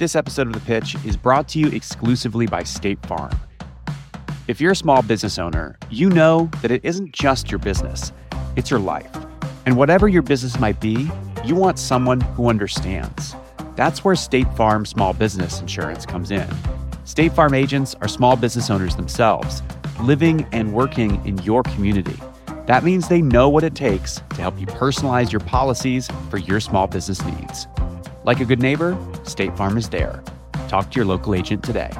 This episode of The Pitch is brought to you exclusively by State Farm. If you're a small business owner, you know that it isn't just your business, it's your life. And whatever your business might be, you want someone who understands. That's where State Farm Small Business Insurance comes in. State Farm agents are small business owners themselves, living and working in your community. That means they know what it takes to help you personalize your policies for your small business needs. Like a good neighbor, State Farm is there. Talk to your local agent today.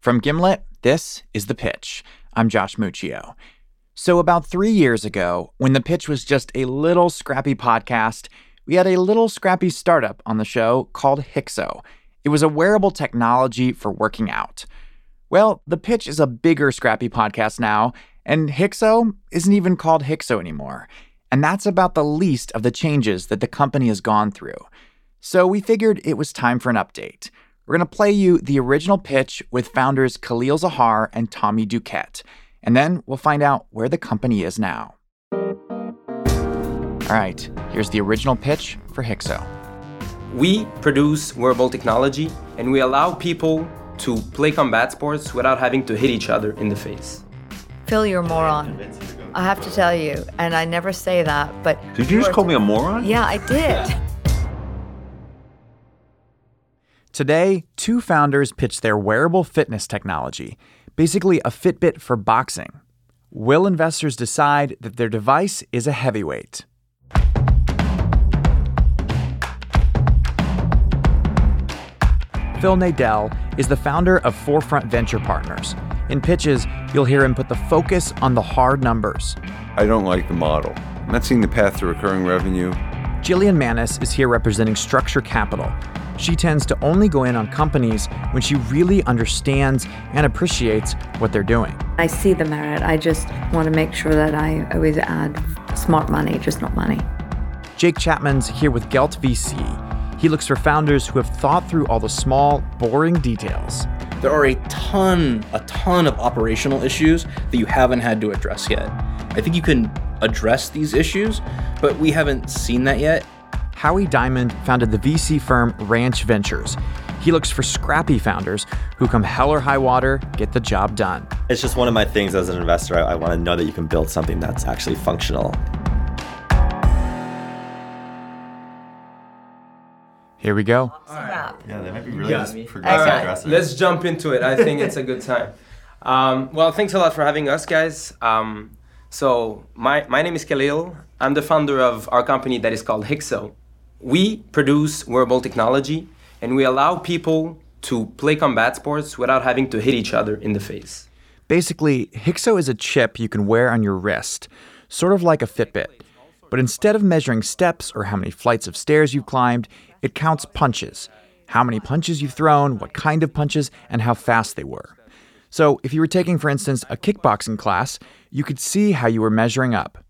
From Gimlet, this is The Pitch. I'm Josh Muccio. So, about three years ago, when The Pitch was just a little scrappy podcast, we had a little scrappy startup on the show called Hykso. It was a wearable technology for working out. Well, The Pitch is a bigger scrappy podcast now, and Hykso isn't even called Hykso anymore. And that's about the least of the changes that the company has gone through. So we figured it was time for an update. We're going to play you the original pitch with founders Khalil Zahar and Tommy Duquette. And then we'll find out where the company is now. All right, here's the original pitch for Hykso. We produce wearable technology and we allow people to play combat sports without having to hit each other in the face. Phil, you're a moron. I have to tell you, and I never say that, but. Did you just call me a moron? Yeah, I did. Today, two founders pitch their wearable fitness technology, basically a Fitbit for boxing. Will investors decide that their device is a heavyweight? Phil Nadel is the founder of Forefront Venture Partners. In pitches, you'll hear him put the focus on the hard numbers. I don't like the model. I'm not seeing the path to recurring revenue. Jillian Manus is here representing Structure Capital. She tends to only go in on companies when she really understands and appreciates what they're doing. I see the merit. I just want to make sure that I always add smart money, just not money. Jake Chapman's here with Gelt VC. He looks for founders who have thought through all the small, boring details. There are a ton, a ton of operational issues that you haven't had to address yet. I think you can address these issues, but we haven't seen that yet. Howie Diamond founded the VC firm Ranch Ventures. He looks for scrappy founders who come hell or high water, get the job done. It's just one of my things as an investor. I, I want to know that you can build something that's actually functional. Here we go. Yeah, that might be really got just progressive All right, aggressive. let's jump into it. I think it's a good time. Um, well, thanks a lot for having us, guys. Um, so, my, my name is Khalil. I'm the founder of our company that is called Hykso. We produce wearable technology and we allow people to play combat sports without having to hit each other in the face. Basically, Hykso is a chip you can wear on your wrist, sort of like a Fitbit. But instead of measuring steps or how many flights of stairs you've climbed, it counts punches. How many punches you've thrown, what kind of punches, and how fast they were. So, if you were taking, for instance, a kickboxing class, you could see how you were measuring up.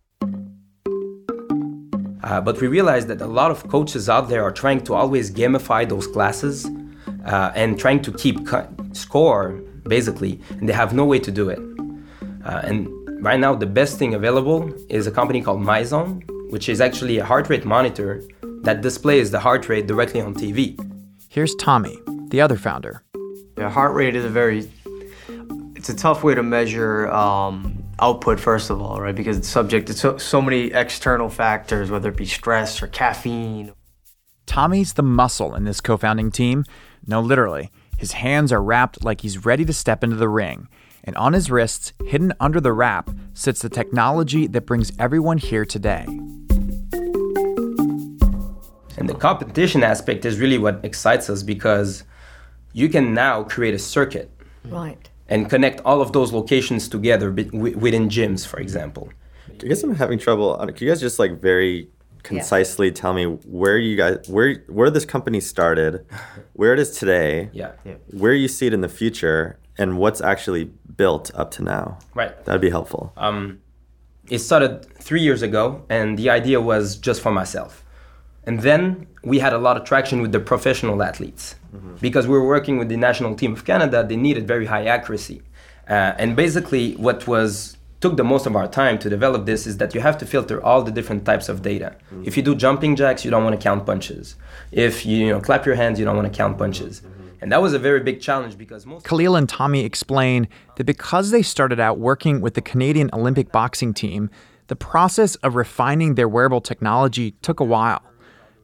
Uh, but we realized that a lot of coaches out there are trying to always gamify those classes uh, and trying to keep score, basically, and they have no way to do it. Uh, and right now, the best thing available is a company called MyZone, which is actually a heart rate monitor that displays the heart rate directly on TV. Here's Tommy, the other founder. Yeah, heart rate is a very it's a tough way to measure um, output first of all, right? Because it's subject to so, so many external factors, whether it be stress or caffeine. Tommy's the muscle in this co founding team. No, literally. His hands are wrapped like he's ready to step into the ring. And on his wrists, hidden under the wrap, sits the technology that brings everyone here today. And the competition aspect is really what excites us because you can now create a circuit Right. and connect all of those locations together within gyms, for example. I guess I'm having trouble. uh, Can you guys just like very concisely tell me where you guys where where this company started, where it is today, Yeah. where you see it in the future, and what's actually built up to now? Right. That'd be helpful. Um, it started three years ago, and the idea was just for myself. And then we had a lot of traction with the professional athletes because we were working with the national team of Canada. They needed very high accuracy, uh, and basically, what was took the most of our time to develop this is that you have to filter all the different types of data. Mm-hmm. If you do jumping jacks, you don't want to count punches. If you, you know, clap your hands, you don't want to count punches. Mm-hmm. And that was a very big challenge because most Khalil and Tommy explain that because they started out working with the Canadian Olympic boxing team, the process of refining their wearable technology took a while.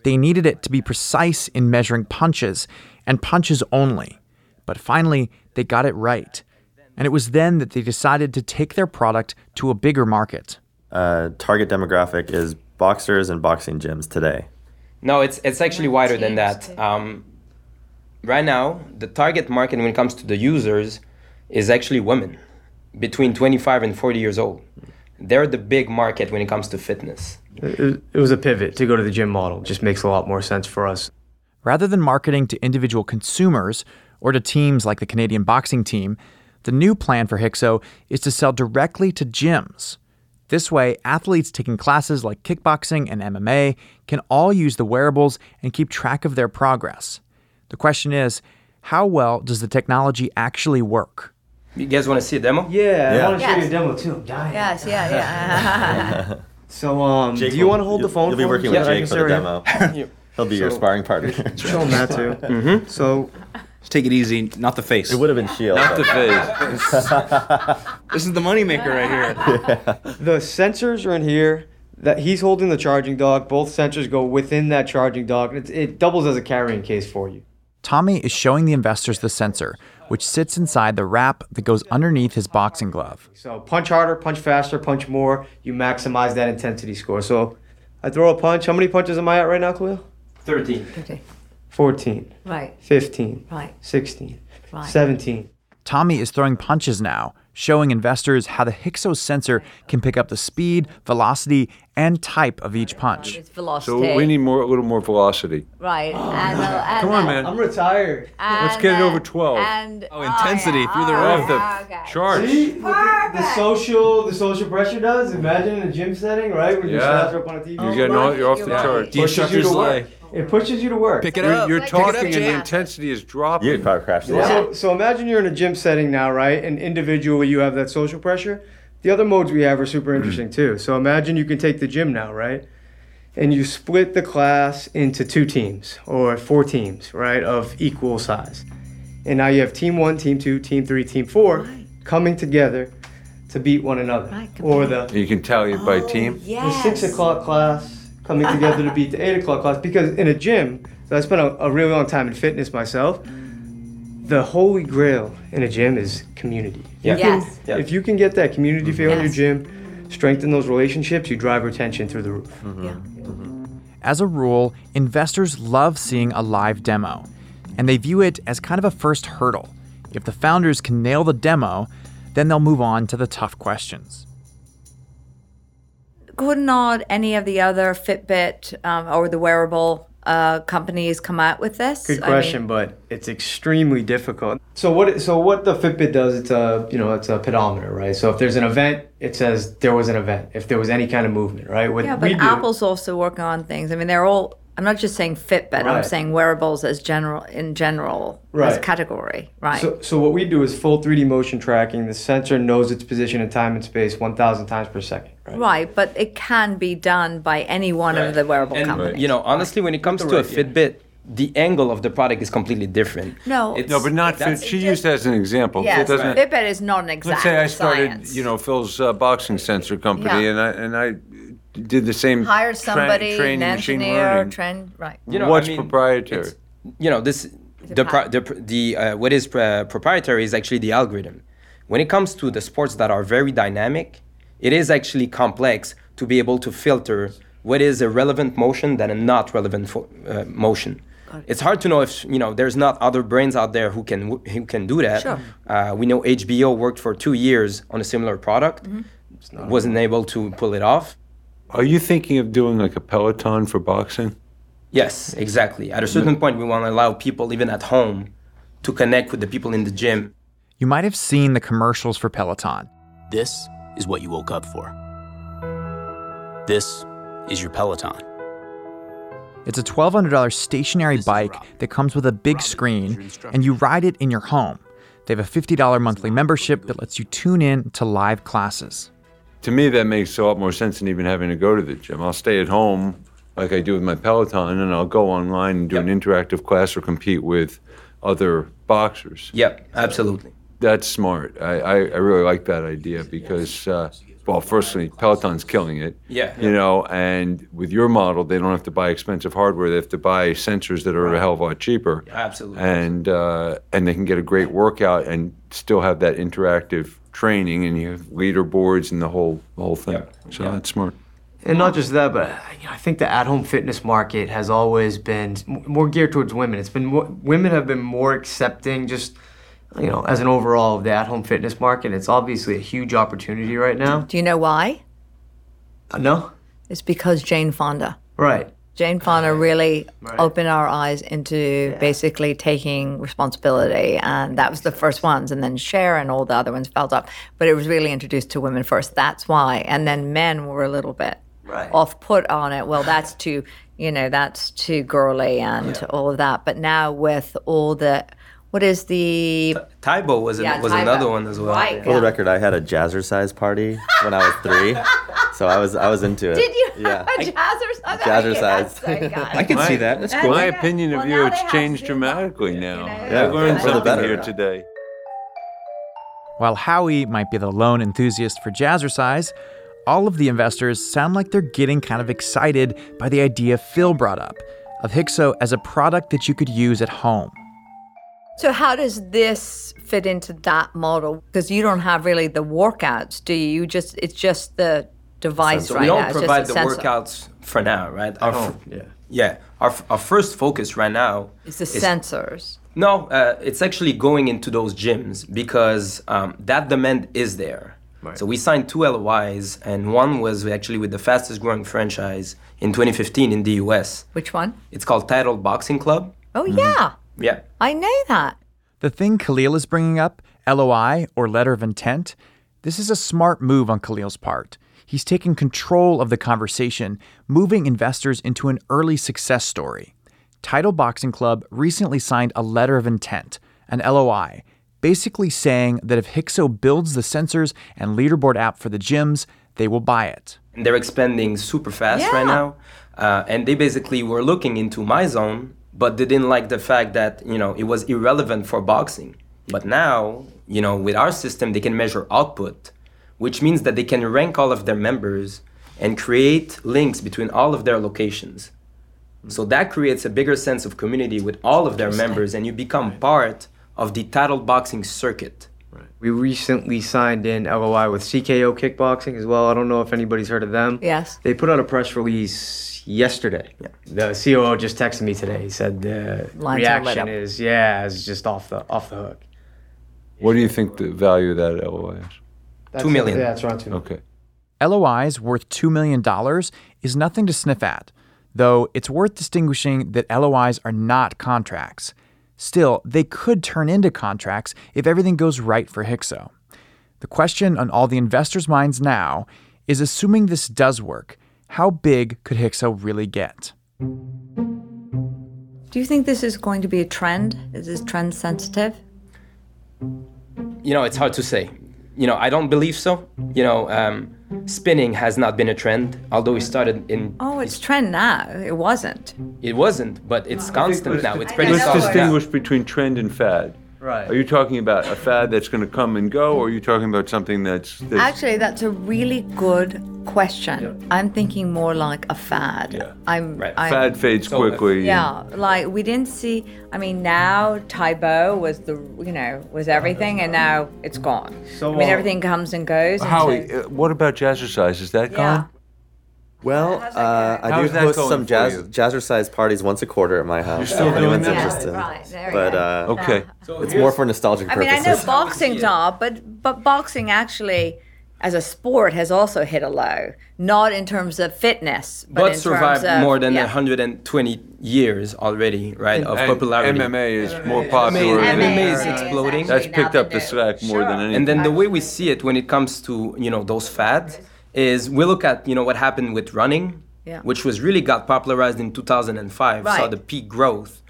They needed it to be precise in measuring punches and punches only. But finally, they got it right. And it was then that they decided to take their product to a bigger market. Uh, target demographic is boxers and boxing gyms today. No, it's it's actually wider than that. Um, right now, the target market when it comes to the users is actually women between 25 and 40 years old. They're the big market when it comes to fitness. It, it was a pivot to go to the gym model. Just makes a lot more sense for us. Rather than marketing to individual consumers or to teams like the Canadian boxing team, the new plan for Hykso is to sell directly to gyms. This way, athletes taking classes like kickboxing and MMA can all use the wearables and keep track of their progress. The question is how well does the technology actually work? You guys want to see a demo? Yeah, Yeah. I want to show you a demo too. I'm dying. Yes, yeah, yeah. So, um, Jake do you will- want to hold the you'll- phone? You'll be working so with that Jake for the demo. He'll be your sparring partner. you? Show him that too. mm-hmm. So, Just take it easy, not the face. It would have been Shield. Not the face. This is the moneymaker right here. the sensors are in here. That he's holding the charging dock. Both sensors go within that charging dock. It, it doubles as a carrying case for you. Tommy is showing the investors the sensor, which sits inside the wrap that goes underneath his boxing glove. So punch harder, punch faster, punch more. You maximize that intensity score. So I throw a punch. How many punches am I at right now, Khalil? 13. okay. 14, Right, 15, right, 16, right. 17. Tommy is throwing punches now, showing investors how the Hyksos sensor can pick up the speed, velocity, and type of each punch. It's velocity. So we need more, a little more velocity. Right. And, uh, and, Come on, uh, man. I'm retired. Let's and, get it uh, over 12. And, Oh, intensity through the yeah, roof. Off oh, the okay. charts. See what the, the social the social pressure does? Imagine in a gym setting, right? When your Yeah. stats are up on a TV. You're getting all, you're off the You're right. charts. The pushes you instructor's to work. like, It pushes you to work. pick it You're, up. you're pick it up, talking and the intensity is dropping. You'd probably crash the Yeah. So, so imagine you're in a gym setting now, right? And individually you have that social pressure. The other modes we have are super mm-hmm. interesting too. So imagine you can take the gym now, right? And you split the class into two teams or four teams, right, of equal size. And now you have team one, team two, team three, team four coming together to beat one another. Right, or the, You can tell it by oh, team. the six o'clock class coming together to beat the eight o'clock class. Because in a gym, so I spent a, a really long time in fitness myself. The holy grail in a gym is community. If you Yeah. can- Yes. Yeah. If you can get that community feel in your gym, strengthen those relationships, you drive retention through the roof. Mm-hmm. Yeah. Mm-hmm. As a rule, investors love seeing a live demo, and they view it as kind of a first hurdle. If the founders can nail the demo, then they'll move on to the tough questions. Could not any of the other Fitbit um, or the wearable uh, companies come out with this? Good I mean- question, but it's extremely difficult. So what? So what the Fitbit does? It's a you know it's a pedometer, right? So if there's an event, it says there was an event. If there was any kind of movement, right? What yeah, we but do- Apple's also working on things. I mean, they're all. I'm not just saying Fitbit. I'm saying wearables as general in general as Right. category, right? So, so what we do is full 3D motion tracking. The sensor knows its position in time and space 1,000 times per second. Right. right, but it can be done by any one of the wearable And companies. you know, honestly, when it comes to a. Fitbit, the angle of the product is completely different. No. It's- No, but not fit. that's- She used that as an example. yes, it doesn't. Fitbit is not an exact Let's say I started, science. you know, Phil's uh, boxing sensor company, Yeah. and I and I did the same. hire tra- somebody, training, an machine engineer, learning. train, right? You know, I What's mean, proprietary? You know, this the pro, the the uh, what is uh, proprietary is actually the algorithm. When it comes to the sports that are very dynamic, it is actually complex to be able to filter what is a relevant motion than a not relevant fo- uh, motion. It's hard to know if you know there's not other brains out there who can who can do that. Sure. Uh, we know HBO worked for two years on a similar product, Mm-hmm. wasn't able to pull it off. Are you thinking of doing like a Peloton for boxing? Yes, exactly. At a certain point, we want to allow people, even at home, to connect with the people in the gym. You might have seen the commercials for Peloton. This is what you woke up for. This is your Peloton. It's a $1,200 stationary is bike that comes with a big Rob screen, and you ride it in your home. They have a $50 monthly membership that lets you tune in to live classes. To me, that makes a lot more sense than even having to go to the gym. I'll stay at home like I do with my Peloton, and I'll go online and do an interactive class or compete with other boxers. Yep, absolutely. That's smart. I, I, I really like that idea because, uh, well, firstly, Peloton's killing it. Yeah. You know, and with your model, they don't have to buy expensive hardware. They have to buy sensors that are a hell of a lot cheaper. Absolutely. And uh, and they can get a great workout and still have that interactive training, and you have leaderboards and the whole the whole thing. Yeah. So that's smart. And not just that, but you know, I think the at-home fitness market has always been more geared towards women. It's been more, women have been more accepting, just you know, as an overall of the at-home fitness market. It's obviously a huge opportunity right now. Do you know why? Uh, no, It's because Jane Fonda. right? Jane Fonda really opened our eyes into basically taking responsibility, and that was the first ones. And then Cher and all the other ones felt up, but it was really introduced to women first. That's why. And then men were a little bit Right. off put on it. Well, that's too, you know, that's too girly and all of that. But now with all the, what is the Tae Bo was, an, was Tae Bo. another one as well. Right. For the record, I had a jazzercise party when I was three, so I was I was into it. Did you Yeah. have a jazzercise? Jazzercise. Okay, that's. I can see that. That's cool. My opinion of Well, you, now it's changed to. dramatically now. Yeah, I learned for the something better. here today. While Howie might be the lone enthusiast for jazzercise, all of the investors sound like they're getting kind of excited by the idea Phil brought up of Hykso as a product that you could use at home. So how does this fit into that model? Because you don't have really the workouts, do you? You just it's just the device So right we don't now. Provide just the sensor. workouts for now, right? Our, f- yeah. yeah. Our, our first focus right now is the sensors. No, uh, it's actually going into those gyms because um, that demand is there. Right. So we signed two LOIs, and one was actually with the fastest growing franchise in 2015 in the US. Which one? It's called Title Boxing Club. Oh yeah, Yeah. I know that. The thing Khalil is bringing up, LOI or letter of intent, this is a smart move on Khalil's part. He's taking control of the conversation, moving investors into an early success story. Title Boxing Club recently signed a letter of intent, an LOI, basically saying that if Hykso builds the sensors and leaderboard app for the gyms, they will buy it. And they're expanding super fast Yeah. right now. Uh, and they basically were looking into MyZone, but they didn't like the fact that, you know, it was irrelevant for boxing. But now, you know, with our system, they can measure output, which means that they can rank all of their members and create links between all of their locations. So that creates a bigger sense of community with all of their members, and you become part of the title boxing circuit. We recently signed in LOI with CKO Kickboxing as well. I don't know if anybody's heard of them. Yes. They put out a press release yesterday. The COO just texted me today. He said the Lines reaction is yeah, is just off the off the hook. What do you think the value of that LOI is? That's Two million. Yeah, that's around two. Okay. LOIs worth $2 million is nothing to sniff at, though it's worth distinguishing that LOIs are not contracts. Still, they could turn into contracts if everything goes right for Hykso. The question on all the investors' minds now is assuming this does work, how big could Hykso really get? Do you think this is going to be a trend? Is this trend sensitive? you know, it's hard to say. You know, I don't believe so. You know, um, spinning has not been a trend, although it started in. Oh, it's trend now. It wasn't. It wasn't, but it's constant now. It's pretty know. Let's solid. distinguish between trend and fad. Right. Are you talking about a fad that's going to come and go, or are you talking about something that's, that's Actually, that's a really good question. I'm thinking more like a fad. Yeah. I'm. Right. I'm fad fades So, quickly? Yeah, like we didn't see. I mean, now Tae Bo was the you know was everything, and now it's gone. So, I mean, uh, everything comes and goes. and Howie, so- uh, what about jazzercise? Is that yeah. gone? Well, uh, I How's do that host going some for jazz you? jazzercise parties once a quarter at my house. still if doing anyone's that? Yeah, interested. right. There we But go. uh, Okay. it's more for nostalgic I mean, I purposes. know boxing's off, but but boxing actually, as a sport, has also hit a low. Not in terms of fitness, but, But in survived terms of, more than yeah. 120 years already, right, of And popularity. MMA is more popular. MMA than- is MMA exploding. That's actually picked now up the do. slack more than anything. And then the way we see it when it comes to you know those fads is we look at you know what happened with running, Yeah. which was really got popularized in 2005, saw the peak growth.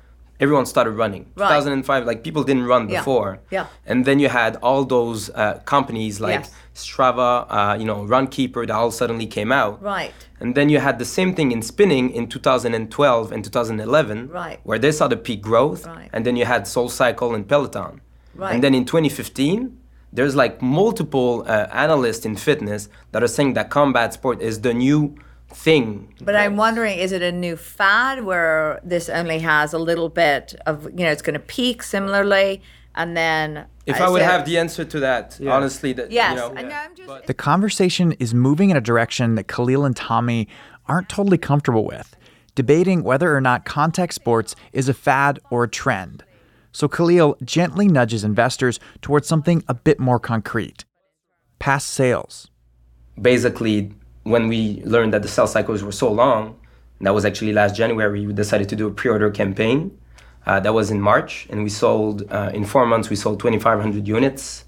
everyone started running. Right. 2005, like people didn't run Yeah. before. Yeah. And then you had all those uh, companies like Yes. Strava, uh, you know, Runkeeper that all suddenly came out. Right. And then you had the same thing in spinning in 2012 and 2011, Right. where they saw the peak growth. Right. And then you had Soul Cycle and Peloton. Right. And then in 2015, there's like multiple uh, analysts in fitness that are saying that combat sport is the new thing. But I'm wondering, is it a new fad where this only has a little bit of, you know, it's going to peak similarly, and then If uh, I would so- have the answer to that, honestly, that yes, you know, I know, I'm just. The conversation is moving in a direction that Khalil and Tommy aren't totally comfortable with, debating whether or not contact sports is a fad or a trend. So Khalil gently nudges investors towards something a bit more concrete past sales. basically when we learned that the sales cycles were so long and that was actually last january we decided to do a pre-order campaign uh, that was in march and we sold uh, in four months we sold 2500 units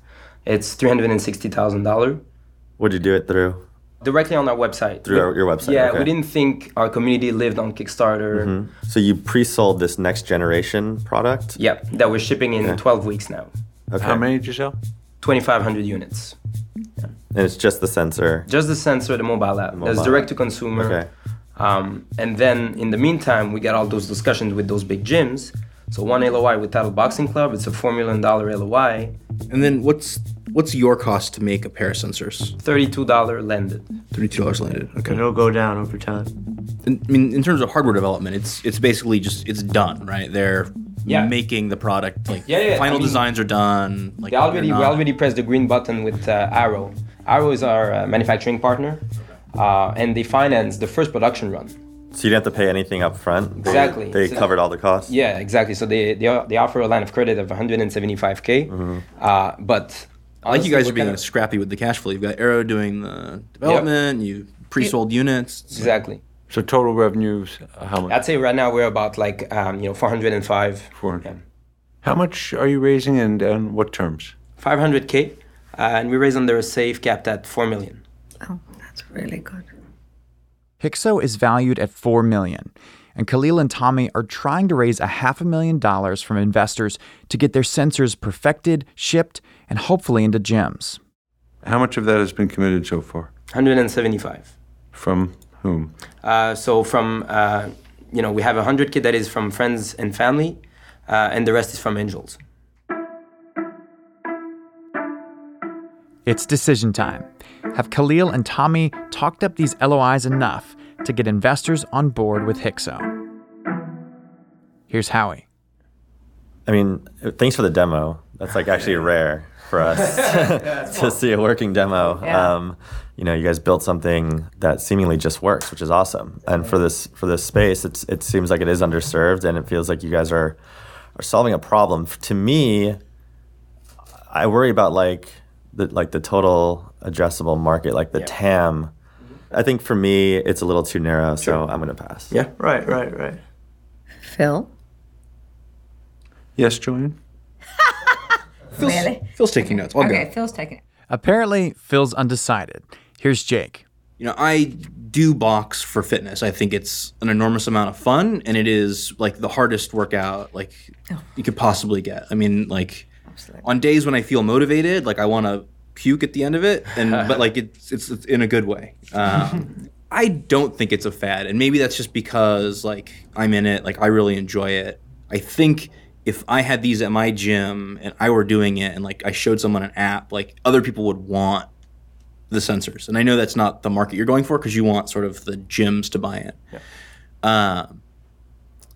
it's $360000 What'd you do it through? Directly on our website Through our- your website, yeah okay. we didn't think our community lived on kickstarter So you pre-sold this next generation product. yeah that we're shipping in 12 weeks now Okay. How many did you sell? 2500 units And it's just the sensor. just the sensor the mobile app there's mobile direct to consumer. Okay. Um, and then in the meantime, we got all those discussions with those big gyms. So one LOI with Title Boxing Club, it's a four million dollar LOI, And then what's what's your cost to make a pair of sensors? thirty-two dollar landed. Thirty-two dollars landed. Okay. And it'll go down over time. In- I mean, in terms of hardware development, it's it's basically just it's done, right? They're Yeah. making the product. Like Yeah, yeah, final I mean, designs are done. Like They already they're we already pressed the green button with uh, Arrow. Arrow is our uh, manufacturing partner, uh, and they financed the first production run. So you didn't have to pay anything up front. They- Exactly. They So- covered all the costs. Yeah, exactly. So they they, they offer a line of credit of 175k, uh, but I like you guys are being kind scrappy with the cash flow. You've got Arrow doing the development. You pre-sold units. exactly. So total revenues, uh, how much? I'd say right now we're about like um, you know 405. 400. How much are you raising and on what terms? 500k, uh, and we raised under a safe capped at 4 million. Oh, that's really good. Hykso is valued at 4 million, and Khalil and Tommy are trying to raise a half a million dollars from investors to get their sensors perfected, shipped, and hopefully into gyms. How much of that has been committed so far? 175. From whom? Uh, so from uh, you know we have 100k that is from friends and family, uh, and the rest is from angels. It's decision time. Have Khalil and Tommy talked up these LOIs enough to get investors on board with Hykso? Here's Howie. I mean, thanks for the demo. That's like actually rare for us to see a working demo. Yeah. Um, you know, you guys built something that seemingly just works, which is awesome. And for this for this space, it's it seems like it is underserved, and it feels like you guys are are solving a problem. To me, I worry about like the like the total addressable market, like the TAM. I think for me, it's a little too narrow, so I'm gonna pass. Yeah. Right, right, right. Phil? Yes, Jillian? Really? Phil's taking notes. I'll Okay, go. Phil's taking it. Apparently, Phil's undecided. Here's Jake. You know, I do box for fitness. I think it's an enormous amount of fun, and it is like the hardest workout like you could possibly get. I mean, like on days when I feel motivated, like I want to puke at the end of it, and but like it's it's, it's in a good way. Um, I don't think it's a fad, and maybe that's just because like I'm in it, like I really enjoy it. I think if I had these at my gym and I were doing it, and like I showed someone an app, like other people would want the sensors. And I know that's not the market you're going for because you want sort of the gyms to buy it. Um,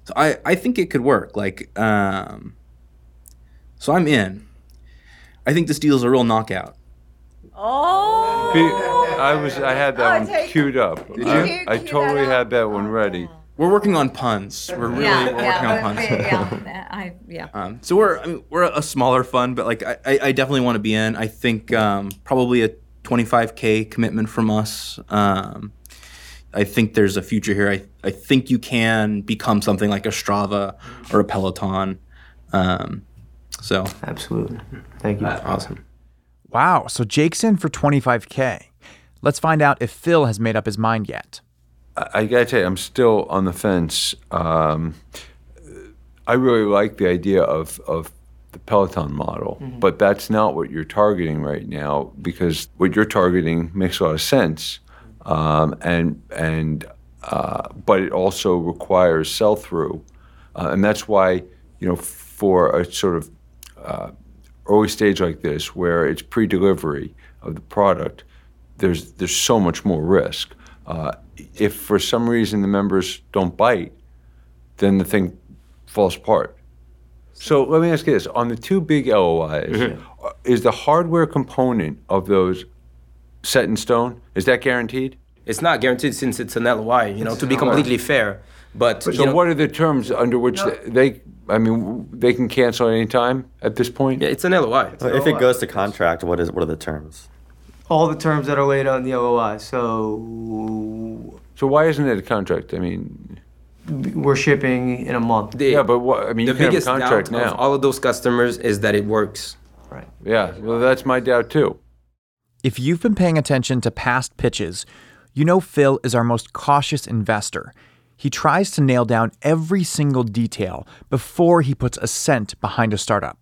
so I, I think it could work. Like, um, so I'm in. I think this deal is a real knockout. Oh! I was. I had that Oh, one take- queued up. Did I, you? I Cue totally had that one ready. We're working on puns. We're really yeah, we're working on puns. but- yeah, I, yeah. Um, so we're I mean, we're a smaller fund, but like I, I I definitely want to be in. I think um, probably a 25k commitment from us. Um, I think there's a future here. I I think you can become something like a Strava or a Peloton. Um, so Absolutely. Thank you. Awesome. Wow, so Jake's in for 25K. Let's find out if Phil has made up his mind yet. I, gotta tell you, I'm still on the fence. Um, I really like the idea of, of the Peloton model, but that's not what you're targeting right now because what you're targeting makes a lot of sense, um, and and uh, but it also requires sell through, uh, and that's why you know for a sort of uh, early stage like this where it's pre-delivery of the product, there's there's so much more risk. Uh, if for some reason the members don't bite, then the thing falls apart. So let me ask you this: on the two big LOIs, uh, is the hardware component of those set in stone? Is that guaranteed? It's not guaranteed since it's an LOI, you know, to be completely fair. But, So know, what are the terms under which they? I mean, they can cancel at any time at this point. yeah, it's an LOI. If it goes to contract, what is what are the terms? All the terms that are laid out in the LOI. So So why isn't it a contract? I mean, we're shipping in a month. The, yeah, but what? I mean, the you can have a biggest doubt contract of now. all of those customers is that it works. Right. yeah, well, that's my doubt too. If you've been paying attention to past pitches, you know Phil is our most cautious investor. He tries to nail down every single detail before he puts a cent behind a startup.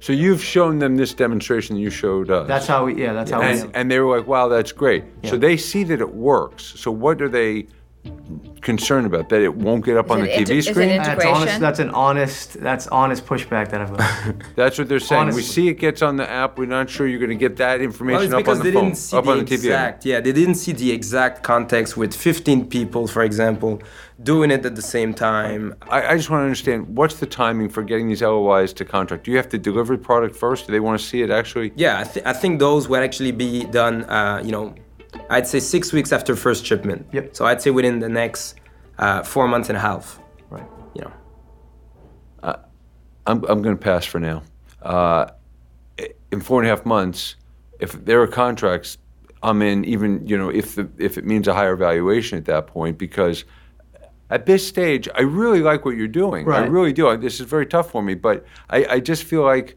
So you've shown them this demonstration that you showed us. That's how we. Yeah, that's how we. and, and they were like, "Wow, that's great." So they see that it works. So what are they concerned about? That it won't get up on the TV inter- is it screen? That's honest. That's an honest. That's honest pushback that I've got. That's what they're saying. Honestly. We see it gets on the app. We're not sure you're going to get that information it's up because on they the phone, didn't see up the on the TV. exact. Yeah, they didn't see the exact context with 15 people, for example, doing it at the same time. I, I just want to understand what's the timing for getting these LOIs to contract. Do you have to deliver the product first? Do they want to see it actually? Yeah, I, th- I think those would actually be done. Uh, you know, I'd say six weeks after first shipment. Yep. So I'd say within the next uh, four months and a half. right. You know. I'm, I'm going to pass for now. Uh, in four and a half months, if there are contracts, I'm in. Even you know, if the if it means a higher valuation at that point, because at this stage, I really like what you're doing. Right. I really do. This is very tough for me, but I, I just feel like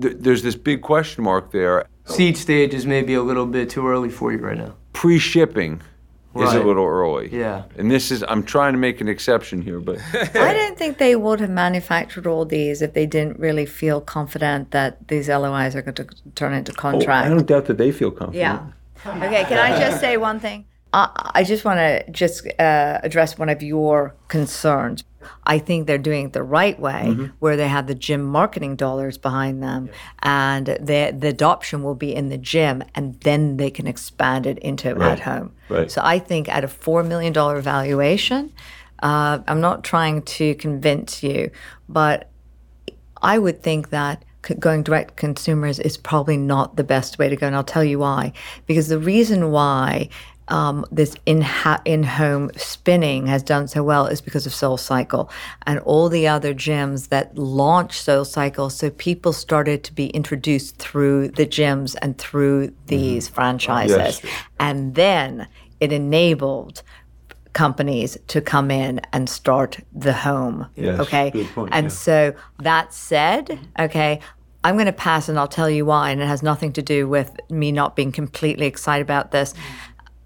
th- there's this big question mark there. Seed stage is maybe a little bit too early for you right now. Pre-shipping is a little early. Yeah. And this is I'm trying to make an exception here, but I don't think they would have manufactured all these if they didn't really feel confident that these LOIs are going to turn into Oh, I don't doubt that they feel confident. Yeah. Okay, can I just say one thing? I, I just want to just uh, address one of your concerns. I think they're doing it the right way, Mm-hmm. where they have the gym marketing dollars behind them, and the the adoption will be in the gym, and then they can expand it into at home. right. So I think at a four million dollar valuation, uh, I'm not trying to convince you, but I would think that going direct to consumers is probably not the best way to go, and I'll tell you why. Because the reason why um, this in ha- in-home spinning has done so well is because of Soul Cycle and all the other gyms that launched Soul Cycle. So people started to be introduced through the gyms and through these franchises, and then it enabled companies to come in and start the home. Yes, okay. point, and yeah. so that said, okay, I'm going to pass and I'll tell you why. And it has nothing to do with me not being completely excited about this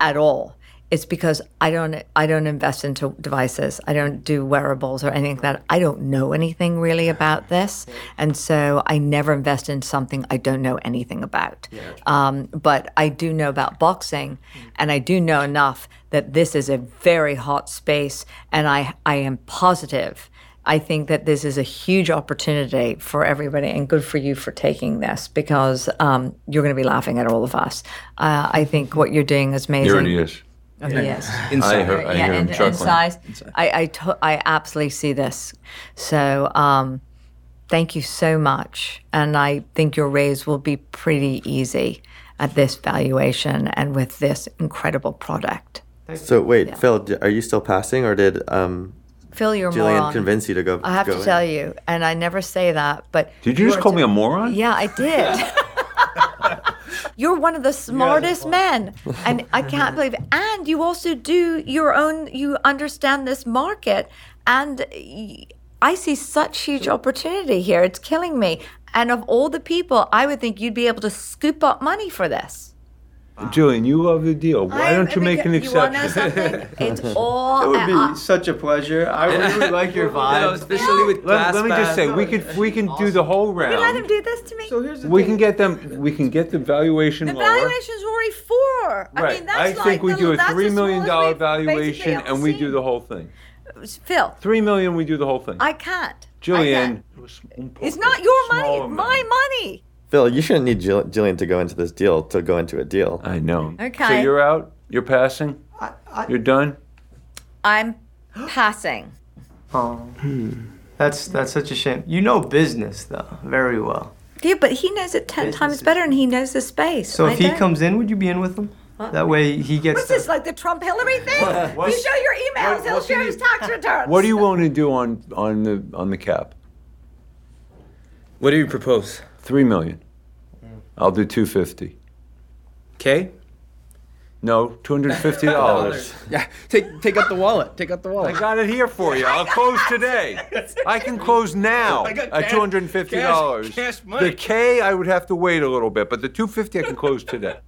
at all. It's because I don't I don't invest into devices. I don't do wearables or anything like that. I don't know anything really about this, and so I never invest in something I don't know anything about. Um, but I do know about boxing, and I do know enough that this is a very hot space, and I I am positive. I think that this is a huge opportunity for everybody, and good for you for taking this because um, you're going to be laughing at all of us. Uh, I think what you're doing is amazing. Here already is. Yes. I heard, I yeah, hear in, in chuckling. size, I I, to- I absolutely see this. So um, thank you so much, and I think your raise will be pretty easy at this valuation and with this incredible product. So wait, Phil, are you still passing, or did um, Phil, you're a Jillian moron. convince you to go? I have go to in? tell you, and I never say that, but Did you just call t- me a moron? Yeah, I did. You're one of the smartest men, and I can't believe it. And you also do your own. You understand this market, and I see such huge opportunity here. It's killing me. And of all the people, I would think you'd be able to scoop up money for this. Jillian, you love the deal. Why don't you make an You want to know exception? something? It's all. It would be uh, such a pleasure. I really like your You know, vibe. especially with let, let me just say, we could we can do the whole you let him round. do this to me. So here's the We thing. can get them. We can get the valuation the lower. valuation's already four. I Right. mean, that's I like think we the, do a that's three the million smallest dollar we've basically valuation, ever and we do the whole thing. Phil, Three million, we do the whole thing. I can't. I Jillian, can't. It's not your money. Small It's my money. Phil, you shouldn't need Jill- Jillian to go into this deal to go into a deal. I know. Okay. So you're out. You're passing. You're done. I'm passing. Oh, hmm. that's that's such a shame. You know business though very well. Yeah, but he knows it ten times better, and he knows the space. So I if he don't. comes in, would you be in with him? That way he gets. What's this like the Trump Hillary thing? What- you show your emails, what- he'll show his tax returns. What do you want to do on on the on the cap? What do you propose? Three million. Mm. I'll do two fifty. Okay. No, two hundred fifty dollars. Yeah, take take out the wallet. Take out the wallet. I got it here for you. I'll close today. I can close now at two hundred and fifty dollars. cash- cash money. The K, I would have to wait a little bit, but the two fifty I can close today.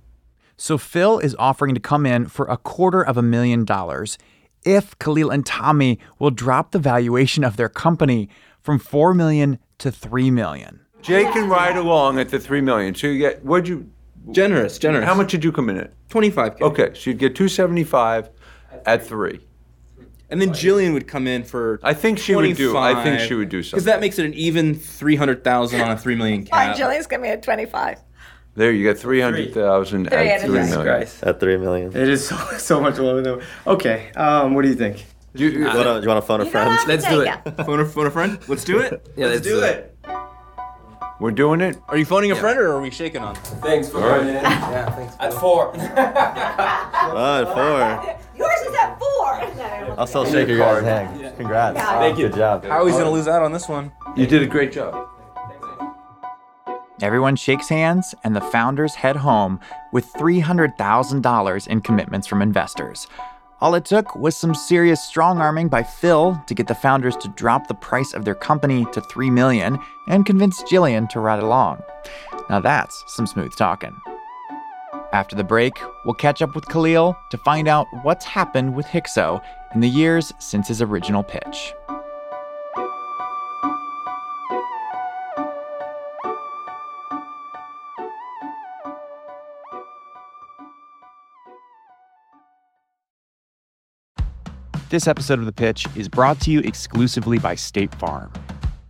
So Phil is offering to come in for a quarter of a million dollars if Khalil and Tommy will drop the valuation of their company from 4 million to 3 million. Jay can ride along at the three million. So you get what'd you? Generous, generous. How much did you come in at? 25k. Okay, so you'd get two seventy five at three. And then Jillian would come in for. I think she would do- I think she would do something Because that makes it an even 300,000 on a 3 million cap. Fine, cap. Jillian's giving me a 25. There you get three hundred thousand at hundred three thousand. million. Christ. At three million. It is so, so much lower than. Okay. Um, what do you think? You- You wanna, you wanna phone a You don't friend? have Let's do it. Phone a, phone a friend? Let's do it. Yeah, let's do it. We're doing it. Are you phoning a friend or are we shaking on? Thanks for coming in. Yeah, thanks. At four. Oh, at four. Yours is at four. I'll still shake your guys' hand. Congrats. Thank you. Good job. Howie's gonna lose out on this one. You did a great job. Everyone shakes hands and the founders head home with $300,000 in commitments from investors. All it took was some serious strong arming by Phil to get the founders to drop the price of their company to 3 million and convince Jillian to ride along. Now that's some smooth talking. After the break, we'll catch up with Khalil to find out what's happened with Hykso in the years since his original pitch. This episode of The Pitch is brought to you exclusively by State Farm.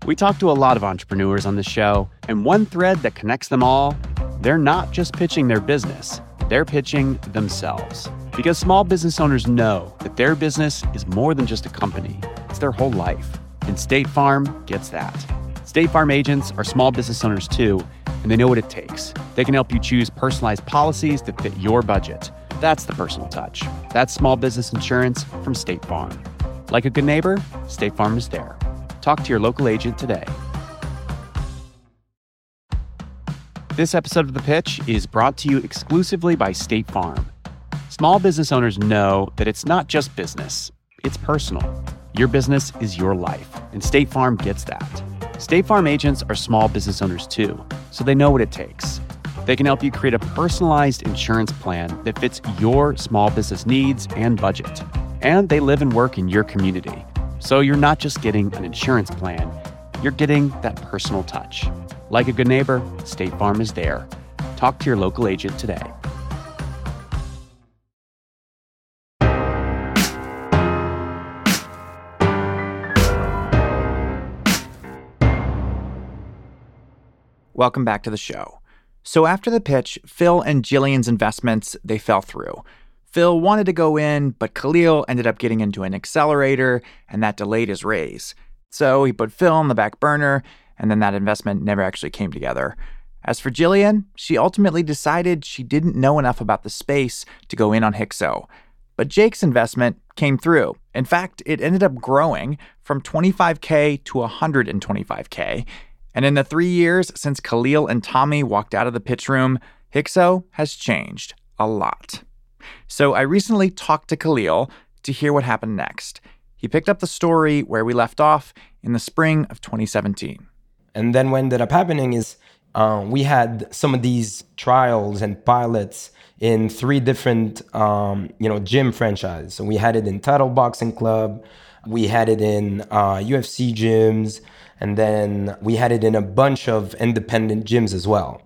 We talk to a lot of entrepreneurs on the show, and one thread that connects them all they're not just pitching their business, they're pitching themselves. Because small business owners know that their business is more than just a company, it's their whole life. And State Farm gets that. State Farm agents are small business owners too, and they know what it takes. They can help you choose personalized policies that fit your budget. That's the personal touch. That's small business insurance from State Farm. Like a good neighbor, State Farm is there. Talk to your local agent today. This episode of The Pitch is brought to you exclusively by State Farm. Small business owners know that it's not just business, it's personal. Your business is your life, and State Farm gets that. State Farm agents are small business owners too, so they know what it takes. They can help you create a personalized insurance plan that fits your small business needs and budget. And they live and work in your community. So you're not just getting an insurance plan, you're getting that personal touch. Like a good neighbor, State Farm is there. Talk to your local agent today. Welcome back to the show. So after the pitch, Phil and Jillian's investments, they fell through. Phil wanted to go in, but Khalil ended up getting into an accelerator, and that delayed his raise. So he put Phil on the back burner, and then that investment never actually came together. As for Jillian, she ultimately decided she didn't know enough about the space to go in on Hykso. But Jake's investment came through. In fact, it ended up growing from 25K to 125K. And in the three years since Khalil and Tommy walked out of the pitch room, Hykso has changed a lot. So I recently talked to Khalil to hear what happened next. He picked up the story where we left off in the spring of 2017. And then what ended up happening is um, we had some of these trials and pilots in three different um, you know gym franchises. So we had it in Title Boxing Club, we had it in uh, UFC gyms, and then we had it in a bunch of independent gyms as well.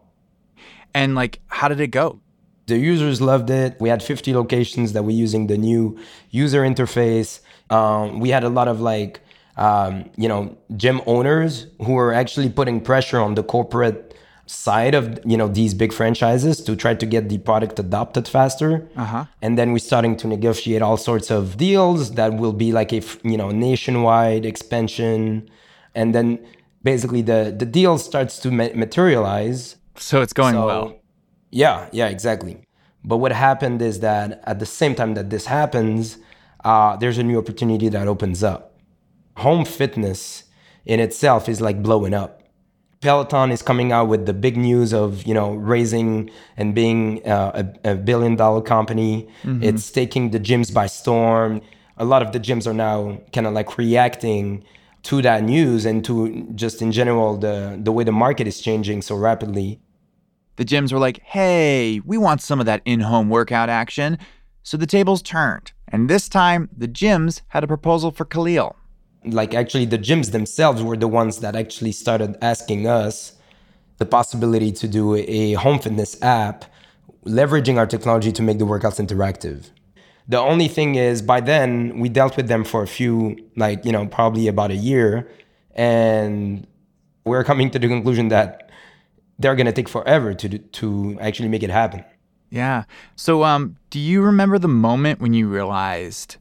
And like, how did it go? The users loved it. We had 50 locations that were using the new user interface. Um, we had a lot of like, um, you know, gym owners who were actually putting pressure on the corporate side of you know these big franchises to try to get the product adopted faster. Uh-huh. And then we're starting to negotiate all sorts of deals that will be like a you know nationwide expansion, and then basically the the deal starts to ma- materialize. So it's going So- well. Yeah, yeah, exactly. But what happened is that at the same time that this happens, uh, there's a new opportunity that opens up. Home fitness in itself is like blowing up. Peloton is coming out with the big news of you know raising and being uh, a, a billion dollar company. It's taking the gyms by storm. A lot of the gyms are now kind of like reacting to that news and to just in general the the way the market is changing so rapidly. The gyms were like, hey, we want some of that in home workout action. So the tables turned. And this time, the gyms had a proposal for Khalil. like actually the gyms themselves were the ones that actually started asking us the possibility to do a home fitness app leveraging our technology to make the workouts interactive the only thing is by then we dealt with them for a few like you know probably about a year and we're coming to the conclusion that they're going to take forever to do- to actually make it happen Yeah. So, um, do you remember the moment when you realized,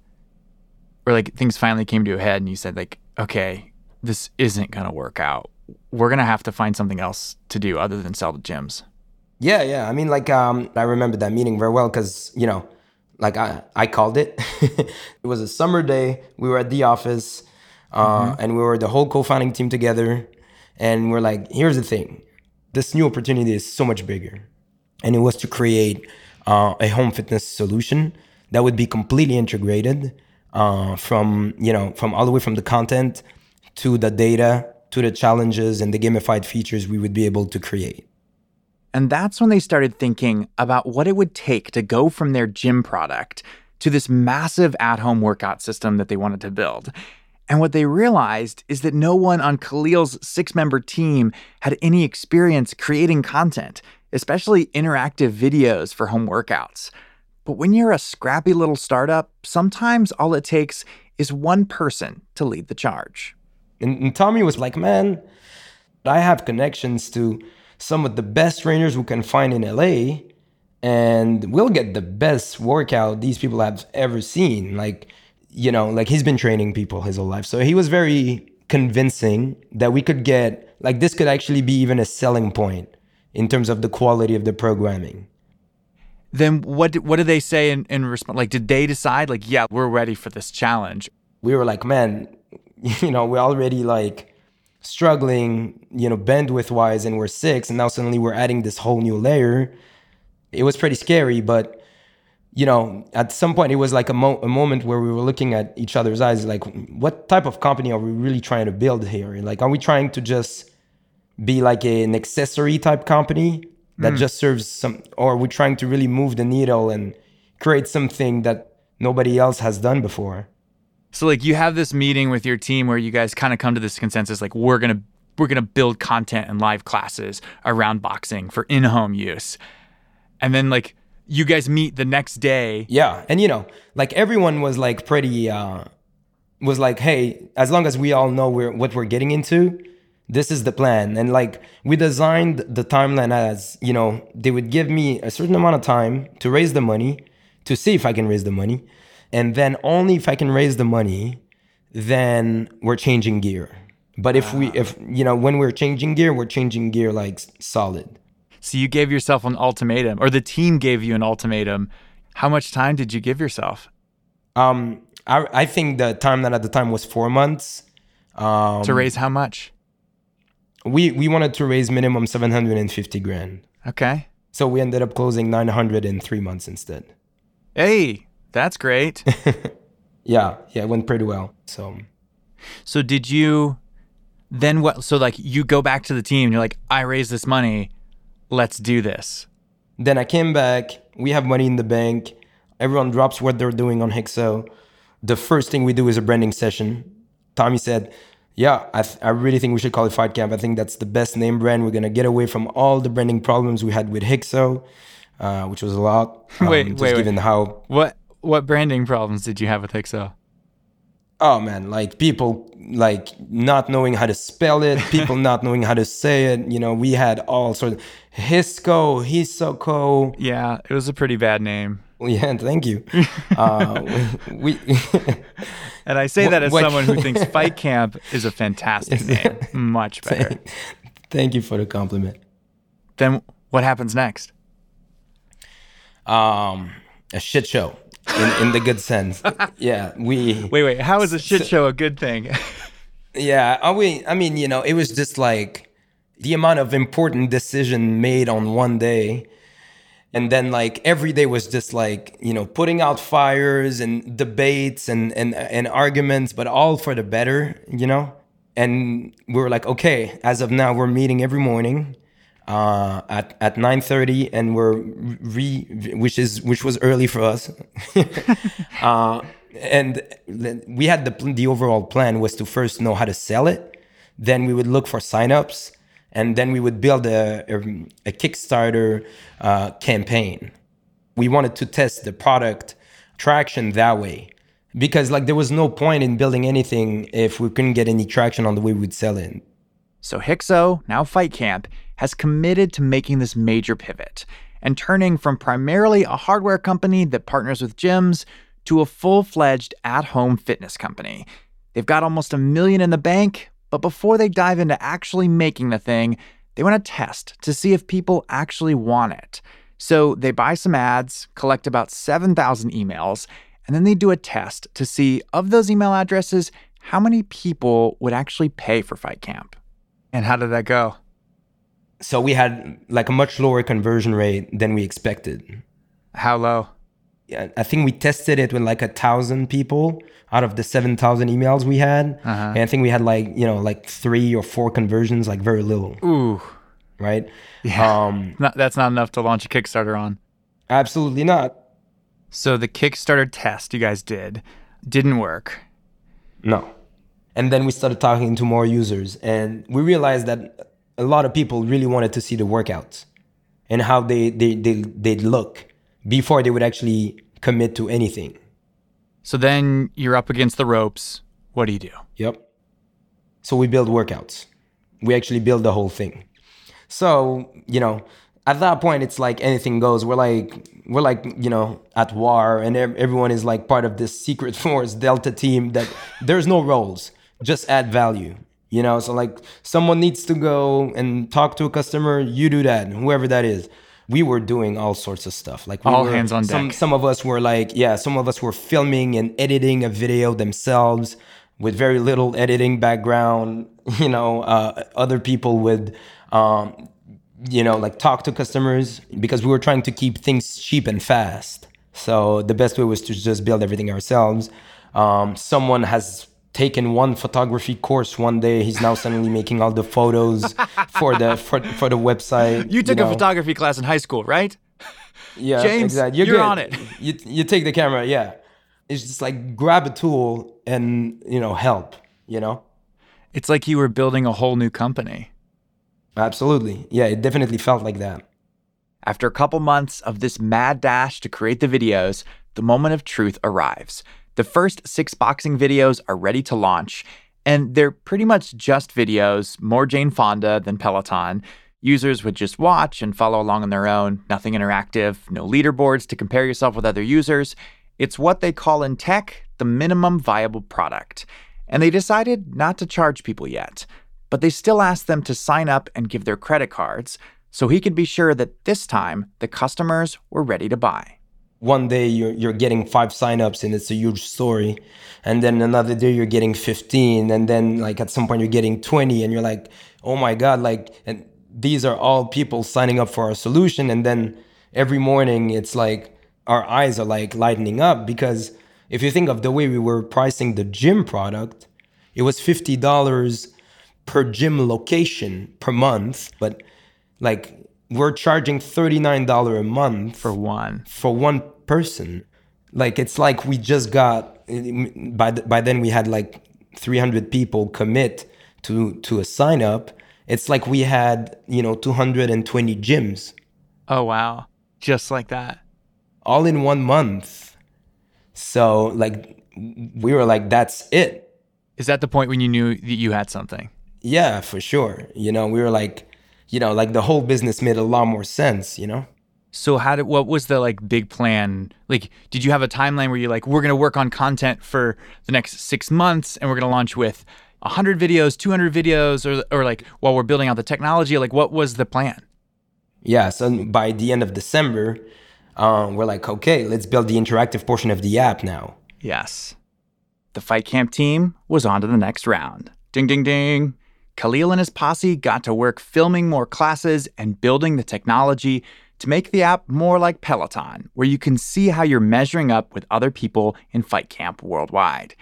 or like things finally came to a head and you said, like, okay, this isn't going to work out. We're going to have to find something else to do other than sell the gyms. Yeah, yeah. I mean, like, um, I remember that meeting very well because, you know, like I, I called it. it was a summer day. We were at the office uh, and we were the whole co founding team together. And we're like, here's the thing this new opportunity is so much bigger. And it was to create uh, a home fitness solution that would be completely integrated uh, from, you know, from all the way from the content to the data to the challenges and the gamified features we would be able to create. And that's when they started thinking about what it would take to go from their gym product to this massive at home workout system that they wanted to build. And what they realized is that no one on Khalil's six member team had any experience creating content, especially interactive videos for home workouts. But when you're a scrappy little startup, sometimes all it takes is one person to lead the charge. And, and Tommy was like, man, I have connections to some of the best trainers we can find in LA, and we'll get the best workout these people have ever seen. Like, you know, like he's been training people his whole life. So he was very convincing that we could get, like, this could actually be even a selling point in terms of the quality of the programming. Then what did, what did they say in, in response? Like, did they decide, like, yeah, we're ready for this challenge? we were like, man, you know, we're already like struggling, you know, bandwidth wise, and we're six, and now suddenly we're adding this whole new layer. It was pretty scary, but you know, at some point it was like a, mo- a moment where we were looking at each other's eyes, like, what type of company are we really trying to build here? Like, are we trying to just be like a, an accessory type company that mm. just serves some, or are we trying to really move the needle and create something that nobody else has done before? So like you have this meeting with your team where you guys kind of come to this consensus like we're going to we're going to build content and live classes around boxing for in-home use. And then like you guys meet the next day. Yeah, and you know, like everyone was like pretty uh was like, "Hey, as long as we all know we're what we're getting into, this is the plan." And like we designed the timeline as, you know, they would give me a certain amount of time to raise the money, to see if I can raise the money, and then only if I can raise the money, then we're changing gear. But if we if you know, when we're changing gear, we're changing gear like solid. So you gave yourself an ultimatum or the team gave you an ultimatum. How much time did you give yourself Um I I think the time that at the time was 4 months. Um, to raise how much? We we wanted to raise minimum 750 grand. Okay. So we ended up closing 900 in 3 months instead. Hey, that's great. Yeah, yeah, it went pretty well. So So did you Then what? So like you go back to the team. You're like, I raised this money. Let's do this. Then I came back. We have money in the bank. Everyone drops what they're doing on Hykso. The first thing we do is a branding session. Tommy said, "Yeah, I, th- I really think we should call it Fight Camp. I think that's the best name brand. We're gonna get away from all the branding problems we had with Hykso, uh, which was a lot. um, Wait, just wait, wait. how What what branding problems did you have with Hykso? oh man like people like not knowing how to spell it people not knowing how to say it you know we had all sorts of hisco hisoko Yeah, it was a pretty bad name. yeah thank you uh, we, we And I say that as what- someone who thinks Fight Camp is a fantastic name. Much better. thank you for the compliment Then what happens next? um a shit show in, in the good sense yeah we Wait, wait. How is a shit show a good thing? Yeah, I mean, I mean, you know, it was just like the amount of important decision made on one day, and then like every day was just like you know putting out fires and debates and and and arguments, but all for the better, you know. And we were like, okay, as of now, we're meeting every morning uh, at at nine thirty, and we're re, which is which was early for us. uh, and we had the the overall plan was to first know how to sell it, then we would look for signups, and then we would build a a, a Kickstarter uh, campaign. We wanted to test the product traction that way. Because like there was no point in building anything if we couldn't get any traction on the way we'd sell it. So Hykso, now Fight Camp, has committed to making this major pivot and turning from primarily a hardware company that partners with gyms to a full-fledged at-home fitness company. They've got almost a million in the bank, but before they dive into actually making the thing, they want to test to see if people actually want it. So they buy some ads, collect about 7,000 emails, and then they do a test to see of those email addresses how many people would actually pay for Fight Camp. And how did that go? So we had like a much lower conversion rate than we expected. How low? Yeah, I think we tested it with like a thousand people out of the seven thousand emails we had, and I think we had like you know like three or four conversions, like very little, Ooh, right? Yeah, Um, not, that's not enough to launch a Kickstarter on. absolutely not. So the Kickstarter test you guys did didn't work. No. And then we started talking to more users, and we realized that a lot of people really wanted to see the workouts and how they they they they'd look before they would actually commit to anything. So then you're up against the ropes. What do you do? Yep. So we build workouts. We actually build the whole thing. So, you know, at that point it's like anything goes. We're like we're like, you know, at war and everyone is like part of this secret force Delta team that there's no roles. Just add value. You know, so like someone needs to go and talk to a customer, you do that, whoever that is. We were doing all sorts of stuff. Like we All were- hands on some, deck. some of us were like, yeah, some of us were filming and editing a video themselves with very little editing background. You know, uh, other people would, um, you know, like talk to customers because we were trying to keep things cheap and fast. So the best way was to just build everything ourselves. Um, someone has taken one photography course one day. He's now suddenly making all the photos for the for, for the website. You took a know. photography class in high school, right? Yeah, James, exactly. you're good. on it. You you take the camera, yeah. It's just like grab a tool and you know help. You know, It's like you were building a whole new company. absolutely. Yeah, it definitely felt like that. After a couple months of this mad dash to create the videos, the moment of truth arrives. The first six boxing videos are ready to launch, and they're pretty much just videos, more Jane Fonda than Peloton. Users would just watch and follow along on their own, nothing interactive, no leaderboards to compare yourself with other users. It's what they call in tech the minimum viable product. And they decided not to charge people yet, but they still asked them to sign up and give their credit cards so he could be sure that this time the customers were ready to buy. One day you're you're getting five signups and it's a huge story, and then another day you're getting fifteen, and then like at some point you're getting twenty, and you're like, oh my god, like and these are all people signing up for our solution, and then every morning it's like our eyes are like lightening up because if you think of the way we were pricing the gym product, it was fifty dollars per gym location per month, but like we're charging $39 a month For one. for one person. Like it's like we just got by th- by then we had like 300 people commit to to a sign up. It's like we had, you know, 220 gyms Oh, wow. Just like that. all in one month. So like we were like that's it. Is that the point when you knew that you had something? Yeah, for sure. You know, we were like, you know, like the whole business made a lot more sense, you know? So how did what was the like big plan? Like did you have a timeline where you're like we're going to work on content for the next 6 months and we're going to launch with 100 videos, 200 videos or or like while we're building out the technology like what was the plan? Yeah, so by the end of December, um, we're like, okay, let's build the interactive portion of the app now. Yes. The Fight Camp team was on to the next round. Ding, ding, ding. Khalil and his posse got to work filming more classes and building the technology to make the app more like Peloton, where you can see how you're measuring up with other people in Fight Camp worldwide.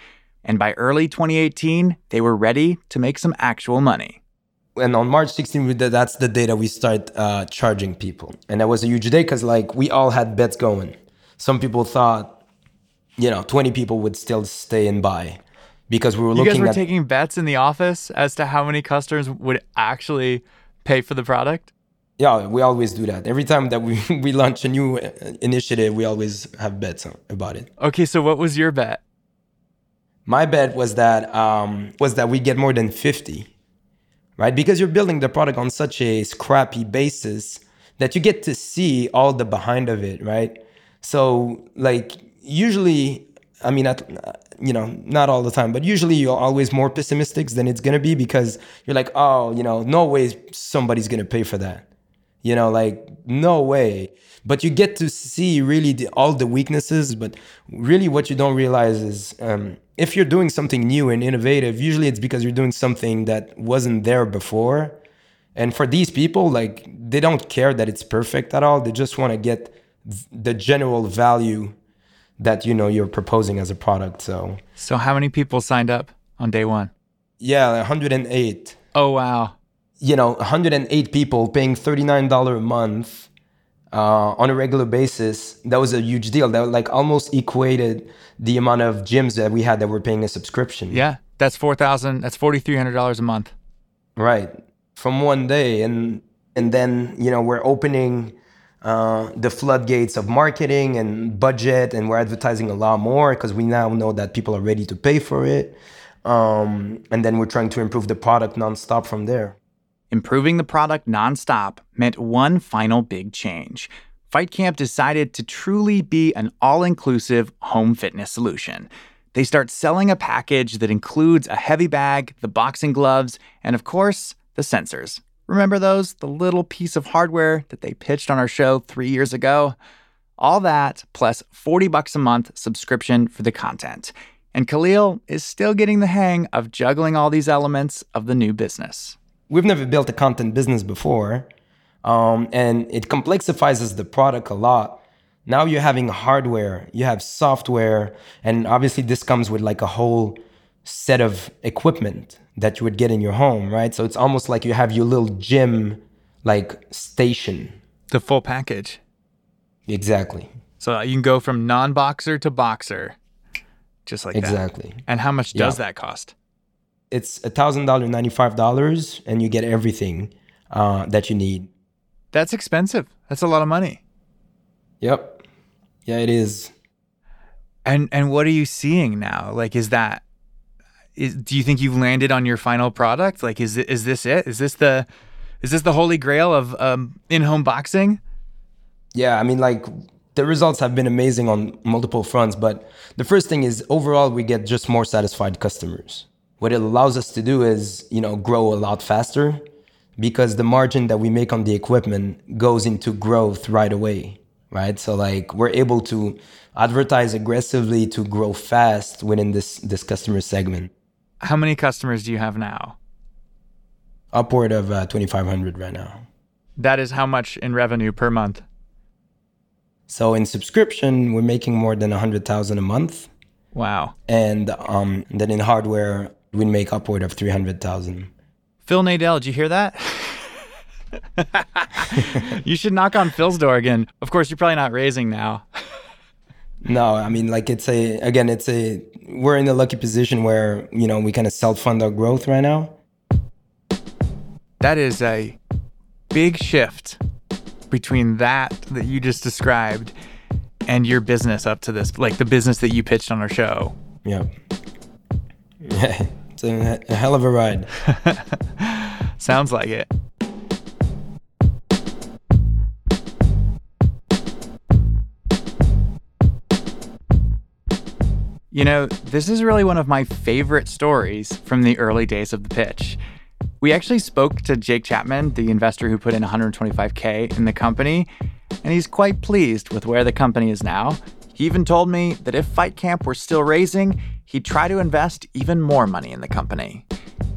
And by early 2018, they were ready to make some actual money. And on March 16th, that's the day that we start uh, charging people. And that was a huge day because, like, we all had bets going. Some people thought, you know, 20 people would still stay and buy because we were You looking guys were at. taking bets in the office as to how many customers would actually pay for the product? Yeah, we always do that. Every time that we, we launch a new initiative, we always have bets about it. Okay, so what was your bet? My bet was that um, was that we get more than 50, right? Because you're building the product on such a scrappy basis that you get to see all the behind of it, right? So like usually, I mean, at, you know, not all the time, but usually you're always more pessimistic than it's gonna be because you're like, oh, you know, no way somebody's gonna pay for that you know like no way. But you get to see really the, all the weaknesses but really what you don't realize is um, if you're doing something new and innovative usually it's because you're doing something that wasn't there before. And for these people like they don't care that it's perfect at all. They just want to get the general value that you know you're proposing as a product so. So how many people signed up on day 1? yeah 108 Oh wow. You know 108 people paying $39 a month uh, on a regular basis that was a huge deal. That like almost equated the amount of gyms that we had that were paying a subscription. Yeah, that's 4000 that's $4300 a month. right from one day and and then you know we're opening uh, the floodgates of marketing and budget and we're advertising a lot more because we now know that people are ready to pay for it. Um, and then we're trying to improve the product nonstop from there Improving the product nonstop meant one final big change. Fight Camp decided to truly be an all inclusive home fitness solution. They start selling a package that includes a heavy bag, the boxing gloves, and of course, the sensors. Remember those? The little piece of hardware that they pitched on our show three years ago? All that plus 40 bucks a month subscription for the content. And Khalil is still getting the hang of juggling all these elements of the new business. We've never built a content business before um, and it complexifies the product a lot now you're having hardware you have software and obviously this comes with like a whole set of equipment that you would get in your home right so it's almost like you have your little gym like station The full package. exactly So you can go from non boxer to boxer. Just like that. exactly And how much does Yeah. that cost? It's a thousand dollar ninety five dollars and you get everything uh, that you need That's expensive. That's a lot of money. yep yeah it is And and what are you seeing now? Like is that is, do you think you've landed on your final product? Like is is this it? Is this the is this the holy grail of um, in-home boxing? Yeah, I mean, like the results have been amazing on multiple fronts, but the first thing is overall we get just more satisfied customers. What it allows us to do is, you know, grow a lot faster because the margin that we make on the equipment goes into growth right away, right? So like we're able to advertise aggressively to grow fast within this this customer segment. How many customers do you have now? Upward of uh, 2500 right now. That is how much in revenue per month. So in subscription, we're making more than 100,000 a month. Wow. and um, then in hardware we make upward of 300,000. Phil Nadel, did you hear that? you should knock on Phil's door again. Of course, you're probably not raising now. No, I mean, like it's a again, it's a we're in a lucky position where you know we kind of self fund our growth right now. That is a big shift between that that you just described and your business up to this, like the business that you pitched on our show. Yeah, yeah, it's a, a hell of a ride. Sounds like it. You know, this is really one of my favorite stories from the early days of the pitch. We actually spoke to Jake Chapman, the investor who put in 125K in the company, and he's quite pleased with where the company is now. He even told me that if Fight Camp were still raising, he'd try to invest even more money in the company.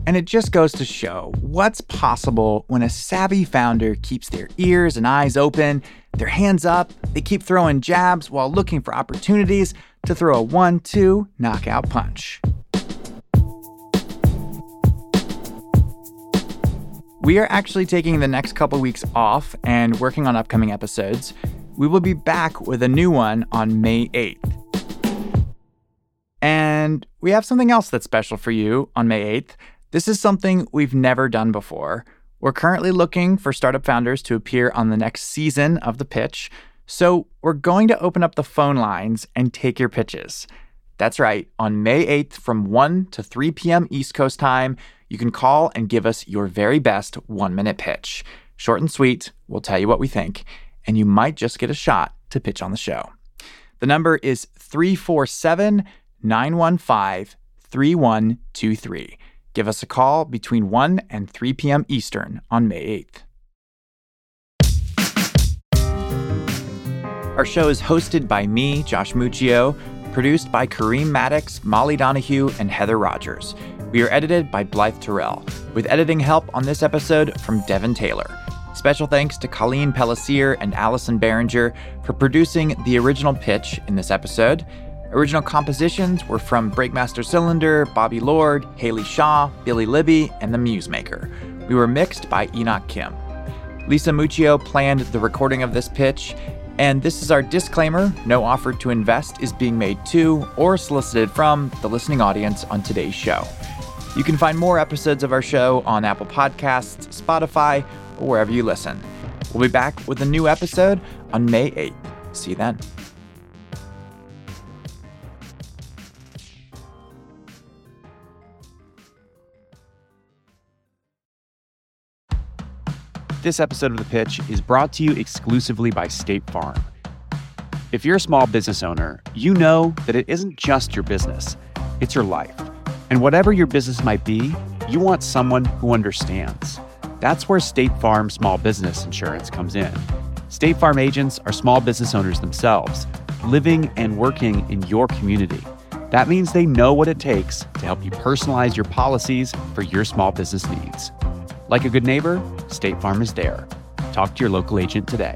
And it just goes to show what's possible when a savvy founder keeps their ears and eyes open, their hands up, they keep throwing jabs while looking for opportunities to throw a 1 2 knockout punch. We are actually taking the next couple weeks off and working on upcoming episodes. We will be back with a new one on May 8th. And we have something else that's special for you on May 8th. This is something we've never done before. We're currently looking for startup founders to appear on the next season of The Pitch, so we're going to open up the phone lines and take your pitches. That's right, on May 8th from 1 to 3 p.m. East Coast time, you can call and give us your very best one minute pitch. Short and sweet, we'll tell you what we think, and you might just get a shot to pitch on the show. The number is 347 915 3123. Give us a call between 1 and 3 p.m. Eastern on May 8th. Our show is hosted by me, Josh Muccio, produced by Kareem Maddox, Molly Donahue, and Heather Rogers. We are edited by Blythe Terrell, with editing help on this episode from Devin Taylor. Special thanks to Colleen Pellissier and Allison Behringer for producing the original pitch in this episode. Original compositions were from Breakmaster Cylinder, Bobby Lord, Haley Shaw, Billy Libby, and The Musemaker. We were mixed by Enoch Kim. Lisa Muccio planned the recording of this pitch, and this is our disclaimer no offer to invest is being made to or solicited from the listening audience on today's show. You can find more episodes of our show on Apple Podcasts, Spotify, or wherever you listen. We'll be back with a new episode on May 8th. See you then. This episode of The Pitch is brought to you exclusively by State Farm. If you're a small business owner, you know that it isn't just your business, it's your life. And whatever your business might be, you want someone who understands. That's where State Farm Small Business Insurance comes in. State Farm agents are small business owners themselves, living and working in your community. That means they know what it takes to help you personalize your policies for your small business needs. Like a good neighbor, State Farm is there. Talk to your local agent today.